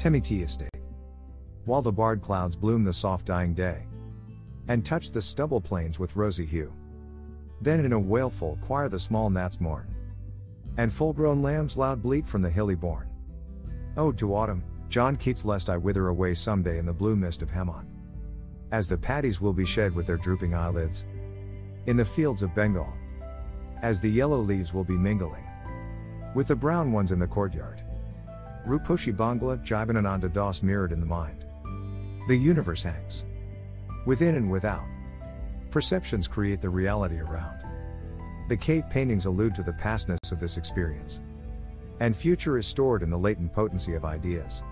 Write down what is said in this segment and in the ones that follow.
Temiti Estate. While the barred clouds bloom the soft dying day, and touch the stubble plains with rosy hue. Then in a wailful choir the small gnats mourn, and full grown lambs loud bleat from the hilly bourne. Ode to Autumn, John Keats lest I wither away someday in the blue mist of Hemon. As the paddies will be shed with their drooping eyelids. In the fields of Bengal. As the yellow leaves will be mingling. With the brown ones in the courtyard. Rupushi Bangla Jibanananda Das mirrored in the mind. The universe hangs. Within and without. Perceptions create the reality around. The cave paintings allude to the pastness of this experience. And future is stored in the latent potency of ideas.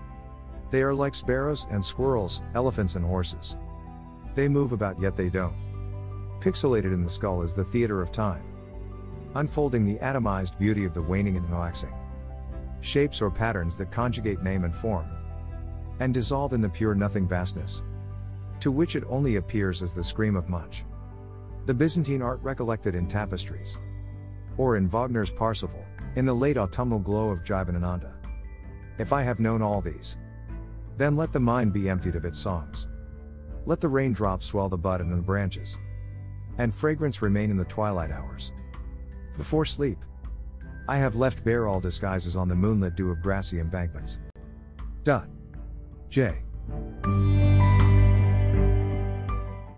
They are like sparrows and squirrels, elephants and horses. They move about yet they don't. Pixelated in the skull is the theater of time. Unfolding the atomized beauty of the waning and relaxing. Shapes or patterns that conjugate name and form. And dissolve in the pure nothing vastness. To which it only appears as the scream of much. The Byzantine art recollected in tapestries. Or in Wagner's Parsifal, in the late autumnal glow of Jivanananda. If I have known all these, then let the mind be emptied of its songs. Let the raindrops swell the bud and the branches. And fragrance remain in the twilight hours. Before sleep, I have left bare all disguises on the moonlit dew of grassy embankments. Dot. J.